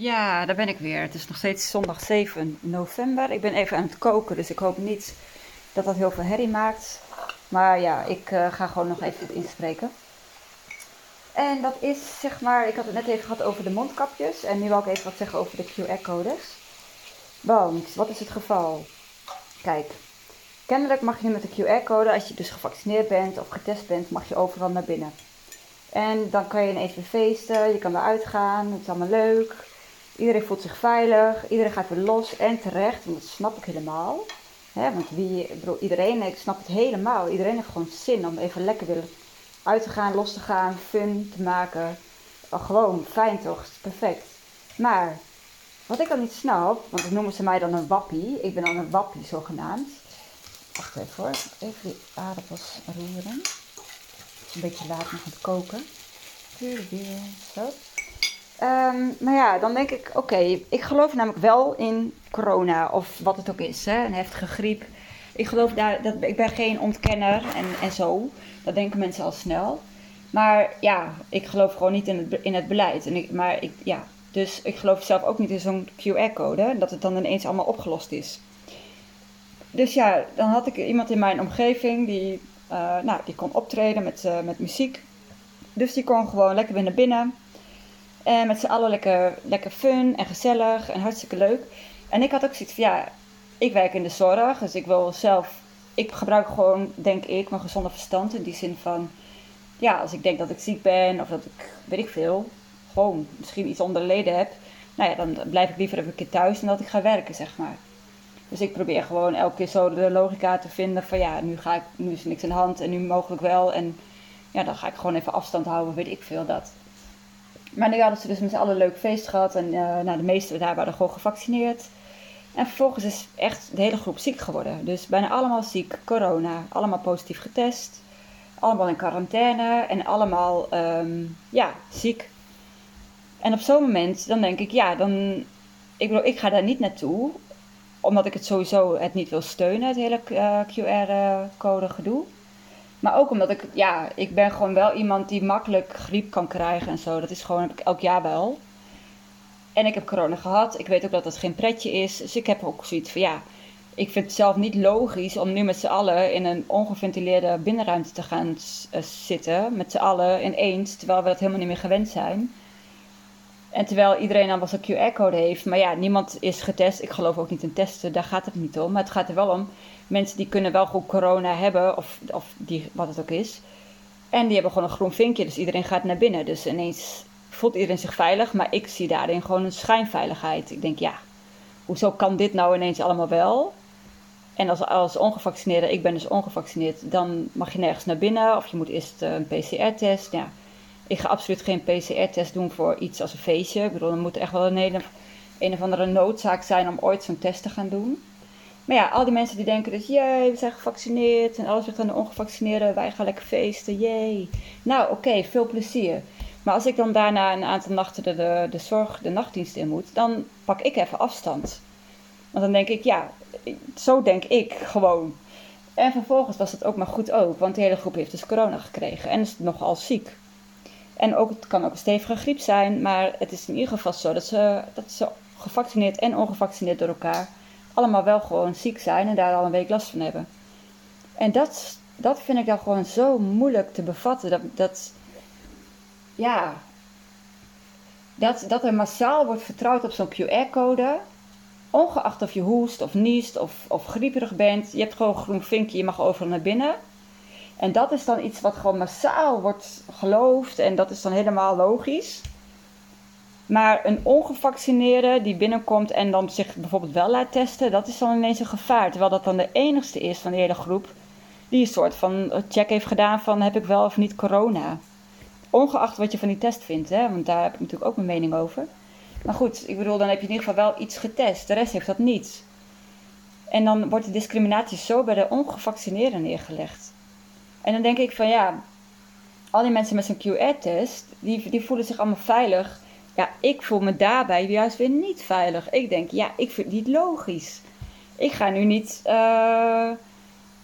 Ja, daar ben ik weer. Het is nog steeds zondag 7 november. Ik ben even aan het koken, dus ik hoop niet dat dat heel veel herrie maakt. Maar ja, ik uh, ga gewoon nog even inspreken. En dat is zeg maar, ik had het net even gehad over de mondkapjes. En nu wil ik even wat zeggen over de QR-codes. Want, wat is het geval? Kijk, kennelijk mag je met de QR-code, als je dus gevaccineerd bent of getest bent, mag je overal naar binnen. En dan kan je ineens weer feesten, je kan eruit gaan, het is allemaal leuk. Iedereen voelt zich veilig, iedereen gaat weer los en terecht, want dat snap ik helemaal. want wie, bedoel, iedereen, ik snap het helemaal. Iedereen heeft gewoon zin om even lekker weer uit te gaan, los te gaan, fun te maken. Oh, gewoon fijn toch, perfect. Maar wat ik dan niet snap, want dan noemen ze mij dan een wappie. Ik ben dan een wappie zogenaamd. Wacht even hoor, even die aardappels roeren. Een beetje laat nog aan het koken. Zo. Um, maar ja, dan denk ik, oké, ik geloof namelijk wel in corona of wat het ook is, hè, een heftige griep. Ik geloof daar, dat, ik ben geen ontkenner en, en zo. Dat denken mensen al snel. Maar ja, ik geloof gewoon niet in het, in het beleid. En ik, maar ik, ja, dus ik geloof zelf ook niet in zo'n QR-code, dat het dan ineens allemaal opgelost is. Dus ja, dan had ik iemand in mijn omgeving die, uh, nou, die kon optreden met, uh, met muziek. Dus die kon gewoon lekker weer naar binnen. En met z'n allen lekker, lekker fun en gezellig en hartstikke leuk. En ik had ook zoiets van, ja, ik werk in de zorg, dus ik wil zelf... Ik gebruik gewoon, denk ik, mijn gezonde verstand in die zin van... Ja, als ik denk dat ik ziek ben of dat ik, weet ik veel, gewoon misschien iets onder de leden heb... Nou ja, dan blijf ik liever even een keer thuis dan dat ik ga werken, zeg maar. Dus ik probeer gewoon elke keer zo de logica te vinden van ja, nu, ga ik, nu is er niks aan de hand en nu mogelijk wel. En ja, dan ga ik gewoon even afstand houden, weet ik veel dat. Maar nu hadden ze dus met z'n allen een leuk feest gehad. En uh, nou, de meesten daar waren gewoon gevaccineerd. En vervolgens is echt de hele groep ziek geworden. Dus bijna allemaal ziek, corona, allemaal positief getest. Allemaal in quarantaine en allemaal um, ja, ziek. En op zo'n moment, dan denk ik, ja, dan... Ik bedoel, ik ga daar niet naartoe. Omdat ik het sowieso het niet wil steunen, het hele uh, QR-code gedoe. Maar ook omdat ik, ja, ik ben gewoon wel iemand die makkelijk griep kan krijgen en zo. Dat is gewoon, elk jaar wel. En ik heb corona gehad. Ik weet ook dat dat geen pretje is. Dus ik heb ook zoiets van, ja, ik vind het zelf niet logisch om nu met z'n allen in een ongeventileerde binnenruimte te gaan uh, zitten. Met z'n allen ineens, terwijl we dat helemaal niet meer gewend zijn. En terwijl iedereen dan wel een QR-code heeft. Maar ja, niemand is getest. Ik geloof ook niet in testen, daar gaat het niet om. Maar het gaat er wel om mensen die kunnen wel goed corona hebben, of, of die, wat het ook is. En die hebben gewoon een groen vinkje, dus iedereen gaat naar binnen. Dus ineens voelt iedereen zich veilig, maar ik zie daarin gewoon een schijnveiligheid. Ik denk, ja, hoezo kan dit nou ineens allemaal wel? En als, als ongevaccineerde, ik ben dus ongevaccineerd, dan mag je nergens naar binnen of je moet eerst een PCR-test. Ja, ik ga absoluut geen PCR-test doen voor iets als een feestje. Ik bedoel, er moet echt wel een, een of andere noodzaak zijn om ooit zo'n test te gaan doen. Maar ja, al die mensen die denken dus, jee, we zijn gevaccineerd en alles ligt aan de ongevaccineerden, wij gaan lekker feesten, jee. Nou, oké, veel plezier. Maar als ik dan daarna een aantal nachten de, de, de zorg, de nachtdienst in moet, dan pak ik even afstand. Want dan denk ik, ja, zo denk ik gewoon. En vervolgens was het ook maar goed ook, want de hele groep heeft dus corona gekregen en is nogal ziek. En ook, het kan ook een stevige griep zijn, maar het is in ieder geval zo dat ze, dat ze gevaccineerd en ongevaccineerd door elkaar allemaal wel gewoon ziek zijn en daar al een week last van hebben. En dat, dat vind ik dan gewoon zo moeilijk te bevatten. Dat, dat ja, dat, dat er massaal wordt vertrouwd op zo'n QR-code. Ongeacht of je hoest of niest of, of grieperig bent. Je hebt gewoon een groen vinkje, je mag overal naar binnen. En dat is dan iets wat gewoon massaal wordt geloofd. En dat is dan helemaal logisch. Maar een ongevaccineerde die binnenkomt en dan zich bijvoorbeeld wel laat testen, dat is dan ineens een gevaar. Terwijl dat dan de enigste is van de hele groep die een soort van check heeft gedaan van heb ik wel of niet corona. Ongeacht wat je van die test vindt, hè? want daar heb ik natuurlijk ook mijn mening over. Maar goed, ik bedoel, dan heb je in ieder geval wel iets getest. De rest heeft dat niet. En dan wordt de discriminatie zo bij de ongevaccineerden neergelegd. En dan denk ik van ja, al die mensen met zo'n QR-test, die, die voelen zich allemaal veilig ja, ik voel me daarbij juist weer niet veilig. Ik denk, ja, ik vind het niet logisch. Ik ga nu niet uh,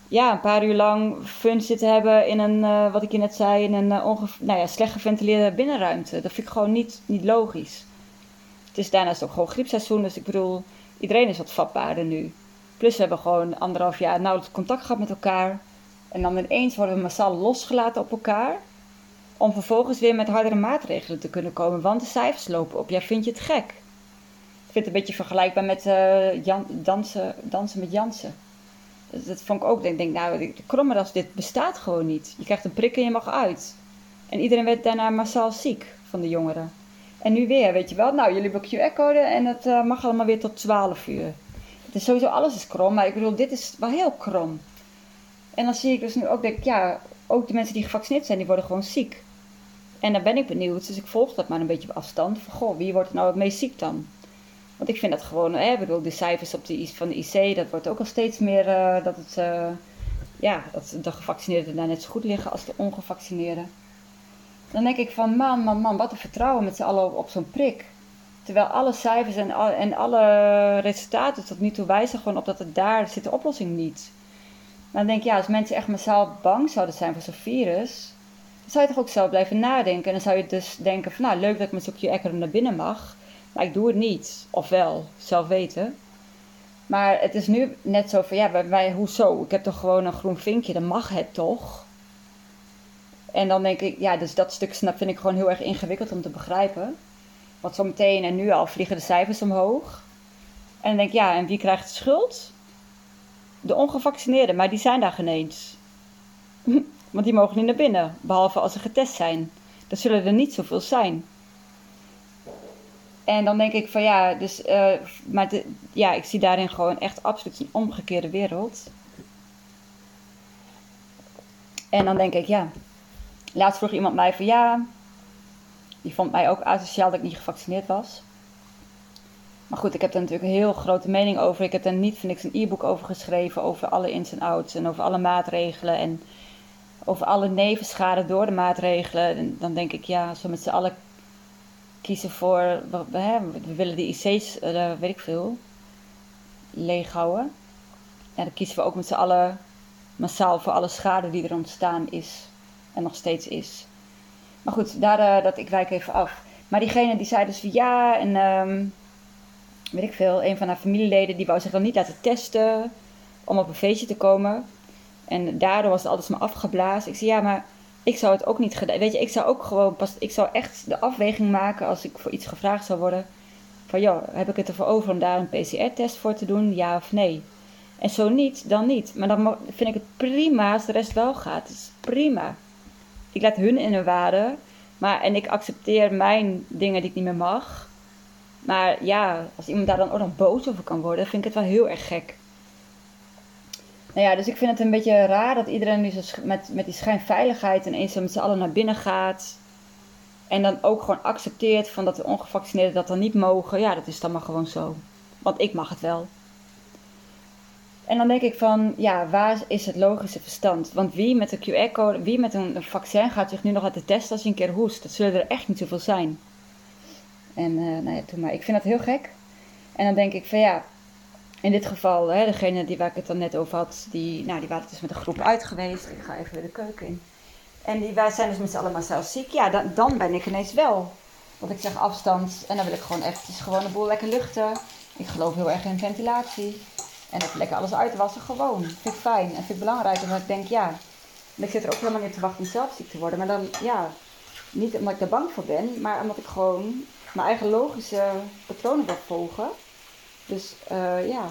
ja, een paar uur lang fun zitten hebben in een, uh, wat ik je net zei, in een uh, nou ja, slecht geventileerde binnenruimte. Dat vind ik gewoon niet, niet logisch. Het is daarnaast ook gewoon griepseizoen, dus ik bedoel, iedereen is wat vatbaarder nu. Plus we hebben gewoon anderhalf jaar nauwelijks contact gehad met elkaar. En dan ineens worden we massaal losgelaten op elkaar. Om vervolgens weer met hardere maatregelen te kunnen komen, want de cijfers lopen op. Ja, vind je het gek? Ik vind het een beetje vergelijkbaar met uh, Jan, dansen, dansen met Jansen. Dat, vond ik ook. Ik denk, nou, de krommeras, dit bestaat gewoon niet. Je krijgt een prik en je mag uit. En iedereen werd daarna massaal ziek van de jongeren. En nu weer, weet je wel. Nou, jullie hebben QR-code en het uh, mag allemaal weer tot 12 uur. Het is sowieso, alles is krom. Maar ik bedoel, dit is wel heel krom. En dan zie ik dus nu ook, denk ik, ja, ook de mensen die gevaccineerd zijn, die worden gewoon ziek. En dan ben ik benieuwd, dus ik volg dat maar een beetje op afstand. Van, goh, wie wordt nou het meest ziek dan? Want ik vind dat gewoon, hè, ik bedoel, de cijfers op de, van de IC, dat wordt ook al steeds meer, uh, dat het, uh, ja, dat de gevaccineerden daar net zo goed liggen als de ongevaccineerden. Dan denk ik van, man, man, man, wat een vertrouwen met z'n allen op, op zo'n prik. Terwijl alle cijfers en, al, en alle resultaten tot nu toe wijzen gewoon op dat het daar zit de oplossing niet. Dan denk ik, ja, als mensen echt massaal bang zouden zijn voor zo'n virus, dan zou je toch ook zelf blijven nadenken. En dan zou je dus denken van, nou, leuk dat ik met zo'n QR naar binnen mag, maar ik doe het niet. Of wel, zelf weten. Maar het is nu net zo van, ja, wij, wij, hoezo? Ik heb toch gewoon een groen vinkje, dan mag het toch? En dan denk ik, ja, dus dat stuk snap vind ik gewoon heel erg ingewikkeld om te begrijpen. Want zometeen en nu al vliegen de cijfers omhoog. En dan denk ik, ja, en wie krijgt de schuld? De ongevaccineerden, maar die zijn daar geen eens. Want die mogen niet naar binnen, behalve als ze getest zijn. Er zullen er niet zoveel zijn. En dan denk ik van ja, dus, uh, maar ja, ik zie daarin gewoon echt absoluut een omgekeerde wereld. En dan denk ik, ja. Laatst vroeg iemand mij van ja, die vond mij ook asociaal dat ik niet gevaccineerd was. Maar goed, ik heb daar natuurlijk een heel grote mening over. Ik heb daar niet, vind ik, een e-book over geschreven. Over alle ins en outs en over alle maatregelen. En over alle nevenschade door de maatregelen. En dan denk ik, ja, als we met z'n allen kiezen voor. We, willen de IC's, uh, weet ik veel, leeg houden. Ja, dan kiezen we ook met z'n allen massaal voor alle schade die er ontstaan is. En nog steeds is. Maar goed, daar, uh, dat, ik wijk even af. Maar diegene die zei dus van ja, en um, weet ik veel, een van haar familieleden die wou zich dan niet laten testen om op een feestje te komen. En daardoor was het alles maar afgeblazen. Ik zei ja, maar ik zou het ook niet gedaan. Weet je, ik zou ook gewoon pas. Ik zou echt de afweging maken als ik voor iets gevraagd zou worden. Van joh, heb ik het ervoor over om daar een PCR-test voor te doen? Ja of nee? En zo niet, dan niet. Maar dan vind ik het prima als de rest wel gaat. Het is prima. Ik laat hun in hun waarde. Maar, en ik accepteer mijn dingen die ik niet meer mag. Maar ja, als iemand daar dan ook nog boos over kan worden, vind ik het wel heel erg gek. Nou ja, dus ik vind het een beetje raar dat iedereen nu met, met die schijnveiligheid ineens met z'n allen naar binnen gaat. En dan ook gewoon accepteert van dat de ongevaccineerden dat dan niet mogen. Ja, dat is dan maar gewoon zo. Want ik mag het wel. En dan denk ik van, ja, waar is het logische verstand? Want wie met een QR-code, wie met een, vaccin gaat zich nu nog laten testen als hij een keer hoest? Dat zullen er echt niet zoveel zijn. En uh, nou ja, maar. Ik vind dat heel gek. En dan denk ik van ja, in dit geval, hè, degene die, waar ik het dan net over had, die, nou, die waren dus met een groep uit geweest. Ik ga even weer de keuken in. En die, wij zijn dus met z'n allen zelf ziek. Ja, dan, dan ben ik ineens wel. Want ik zeg afstand en dan wil ik gewoon eventjes gewoon een boel lekker luchten. Ik geloof heel erg in ventilatie. En even lekker alles uitwassen, gewoon. Vind ik fijn en vind ik belangrijk. Omdat ik denk, ja, ik zit er ook helemaal niet te wachten om zelf ziek te worden. Maar dan, ja, niet omdat ik er bang voor ben, maar omdat ik gewoon mijn eigen logische patronen wil volgen. Dus uh, ja,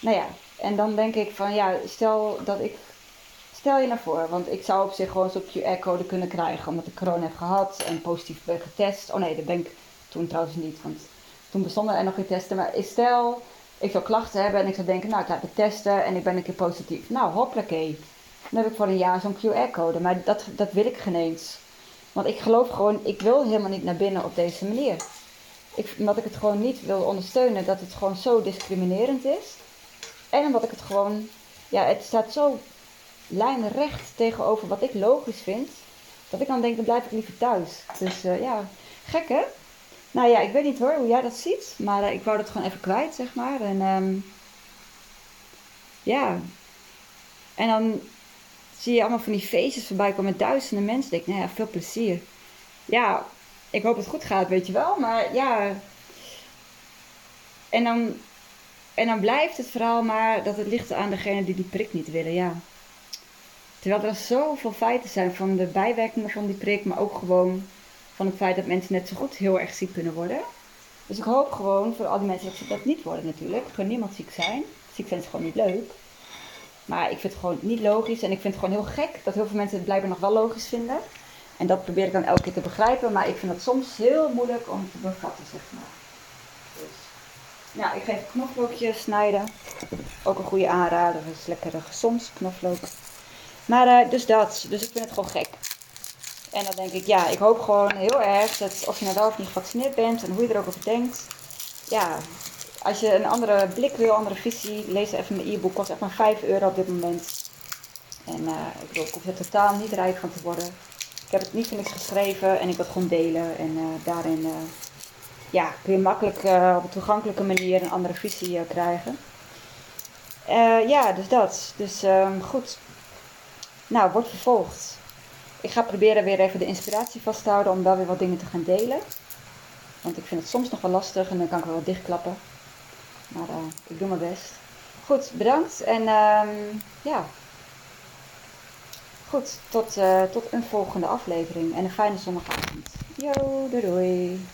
nou ja, en dan denk ik van ja, stel dat ik, stel je naar voor, want ik zou op zich gewoon zo'n QR-code kunnen krijgen omdat ik corona heb gehad en positief ben getest. Oh nee, dat ben ik toen trouwens niet, want toen bestonden er nog geen testen. Maar stel, ik zou klachten hebben en ik zou denken, nou ik laat me testen en ik ben een keer positief. Nou, hoppakee. Dan heb ik voor een jaar zo'n QR-code, maar dat, dat wil ik geen eens. Want ik geloof gewoon, ik wil helemaal niet naar binnen op deze manier ik, omdat ik het gewoon niet wil ondersteunen dat het gewoon zo discriminerend is. En omdat ik het gewoon, ja, het staat zo lijnrecht tegenover wat ik logisch vind. Dat ik dan denk, dan blijf ik liever thuis. Dus uh, ja, gek hè? Nou ja, ik weet niet hoor hoe jij dat ziet. Maar uh, ik wou dat gewoon even kwijt, zeg maar. En um, ja. En dan zie je allemaal van die feestjes voorbij komen met duizenden mensen. denk ik, nou ja, veel plezier. Ja, ik hoop het goed gaat, weet je wel. Maar ja, En dan, en dan blijft het verhaal maar dat het ligt aan degene die die prik niet willen, ja. Terwijl er zoveel feiten zijn van de bijwerkingen van die prik, maar ook gewoon van het feit dat mensen net zo goed heel erg ziek kunnen worden. Dus ik hoop gewoon voor al die mensen dat ze dat niet worden natuurlijk. Er kan niemand ziek zijn. Ziek zijn is gewoon niet leuk. Maar ik vind het gewoon niet logisch en ik vind het gewoon heel gek dat heel veel mensen het blijkbaar nog wel logisch vinden. En dat probeer ik dan elke keer te begrijpen, maar ik vind het soms heel moeilijk om te bevatten, zeg maar. Dus, nou, ik ga even knoflookje snijden. Ook een goede aanrader, is lekkere soms knoflook. Maar uh, dus dat, dus ik vind het gewoon gek. En dan denk ik, ja, ik hoop gewoon heel erg dat of je nou wel of niet gevaccineerd bent en hoe je er ook over denkt. Ja, als je een andere blik wil, een andere visie, lees even mijn e-book. Kost echt maar 5 euro op dit moment. En uh, ik, bedoel, ik hoef er totaal niet rijk van te worden. Ik heb het niet voor niks geschreven en ik wil het gewoon delen. En uh, daarin uh, ja, kun je makkelijk op een toegankelijke manier een andere visie krijgen. ja, dus dat. Dus um, goed. Nou, wordt vervolgd. Ik ga proberen weer even de inspiratie vast te houden om wel weer wat dingen te gaan delen. Want ik vind het soms nog wel lastig en dan kan ik wel wat dichtklappen. Maar uh, ik doe mijn best. Goed, bedankt. En um, ja. Goed, tot, uh, tot een volgende aflevering. En een fijne zondagavond. Yo, doei doei.